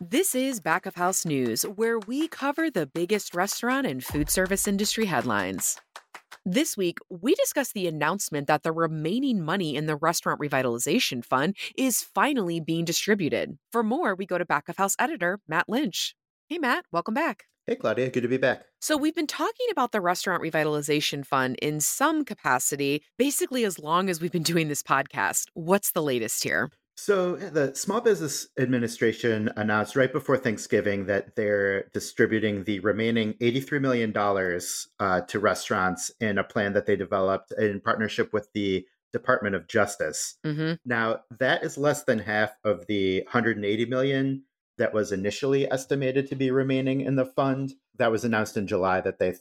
This is Back of House News, where we cover the biggest restaurant and food service industry headlines. This week, we discuss the announcement that the remaining money in the Restaurant Revitalization Fund is finally being distributed. For more, we go to Back of House editor Matt Lynch. Hey, Matt, welcome back. Hey, Claudia, good to be back. So, we've been talking about the Restaurant Revitalization Fund in some capacity, basically, as long as we've been doing this podcast. What's the latest here? So, the Small Business Administration announced right before Thanksgiving that they're distributing the remaining $83 million uh, to restaurants in a plan that they developed in partnership with the Department of Justice. Mm-hmm. Now, that is less than half of the 180 million that was initially estimated to be remaining in the fund. That was announced in July that they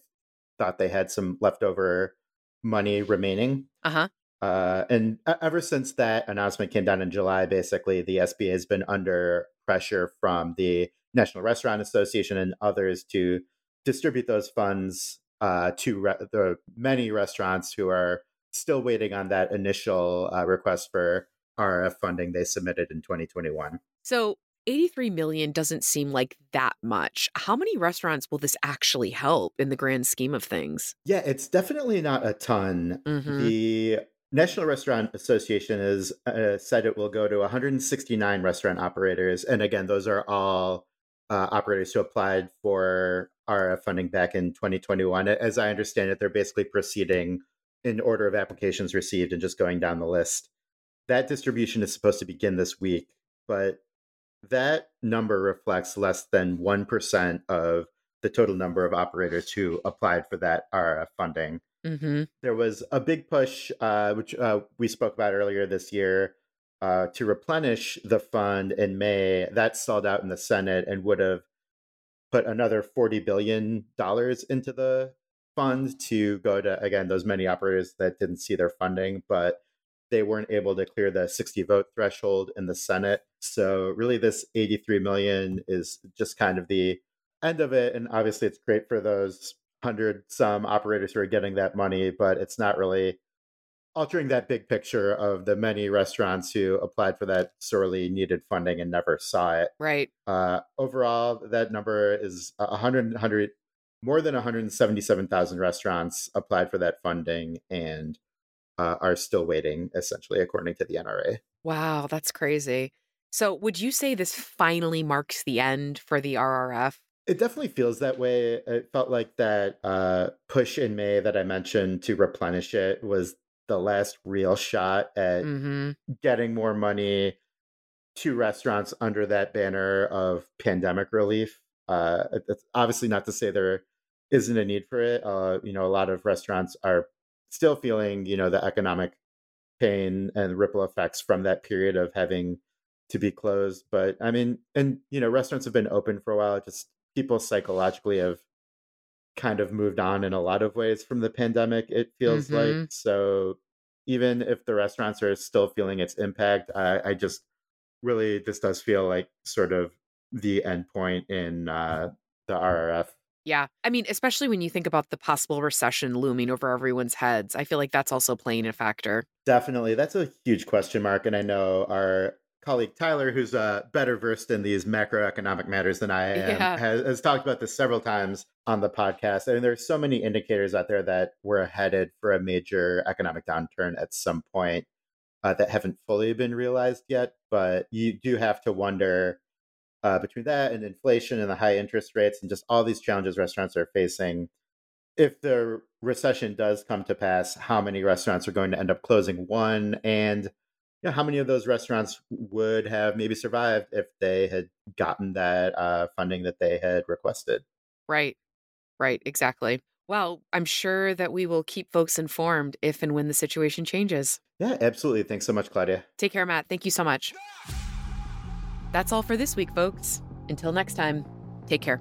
thought they had some leftover money remaining. Uh-huh. Uh, and ever since that announcement came down in July, basically the SBA has been under pressure from the National Restaurant Association and others to distribute those funds uh, to re- the many restaurants who are still waiting on that initial uh, request for RF funding they submitted in 2021. So 83 million doesn't seem like that much. How many restaurants will this actually help in the grand scheme of things? Yeah, it's definitely not a ton. Mm-hmm. The National Restaurant Association has uh, said it will go to 169 restaurant operators, and again, those are all uh, operators who applied for RF funding back in 2021. As I understand it, they're basically proceeding in order of applications received and just going down the list. That distribution is supposed to begin this week, but that number reflects less than 1% of the total number of operators who applied for that RF funding. Mm-hmm. There was a big push, uh, which uh, we spoke about earlier this year, uh, to replenish the fund in May. That stalled out in the Senate and would have put another forty billion dollars into the fund to go to again those many operators that didn't see their funding, but they weren't able to clear the 60 vote threshold in the Senate. So really this 83 million is just kind of the end of it and obviously it's great for those hundred some operators who are getting that money, but it's not really altering that big picture of the many restaurants who applied for that sorely needed funding and never saw it. Right. Uh, overall, that number is 100, 100 more than 177,000 restaurants applied for that funding and uh, are still waiting, essentially, according to the NRA. Wow, that's crazy. So, would you say this finally marks the end for the RRF? It definitely feels that way. It felt like that uh, push in May that I mentioned to replenish it was the last real shot at mm-hmm. getting more money to restaurants under that banner of pandemic relief. Uh, it's obviously not to say there isn't a need for it. Uh, you know, a lot of restaurants are still feeling, you know, the economic pain and ripple effects from that period of having to be closed. But I mean, and you know, restaurants have been open for a while. It just people psychologically have kind of moved on in a lot of ways from the pandemic it feels mm-hmm. like so even if the restaurants are still feeling its impact I, I, just really this does feel like sort of the end point in uh, the rrf yeah i mean especially when you think about the possible recession looming over everyone's heads i feel like that's also playing a factor. Definitely that's a huge question mark and i know our colleague Tyler, who's uh, better versed in these macroeconomic matters than I am, yeah. has, has, talked about this several times on the podcast. I mean, there's so many indicators out there that we're headed for a major economic downturn at some point uh, that haven't fully been realized yet. But you do have to wonder uh, between that and inflation and the high interest rates and just all these challenges restaurants are facing. If the recession does come to pass, how many restaurants are going to end up closing? One, and you know, how many of those restaurants would have maybe survived if they had gotten that uh, funding that they had requested? Right, right, exactly. Well, I'm sure that we will keep folks informed if and when the situation changes. Yeah, absolutely. Thanks so much, Claudia. Take care, Matt. Thank you so much. That's all for this week, folks. Until next time, take care.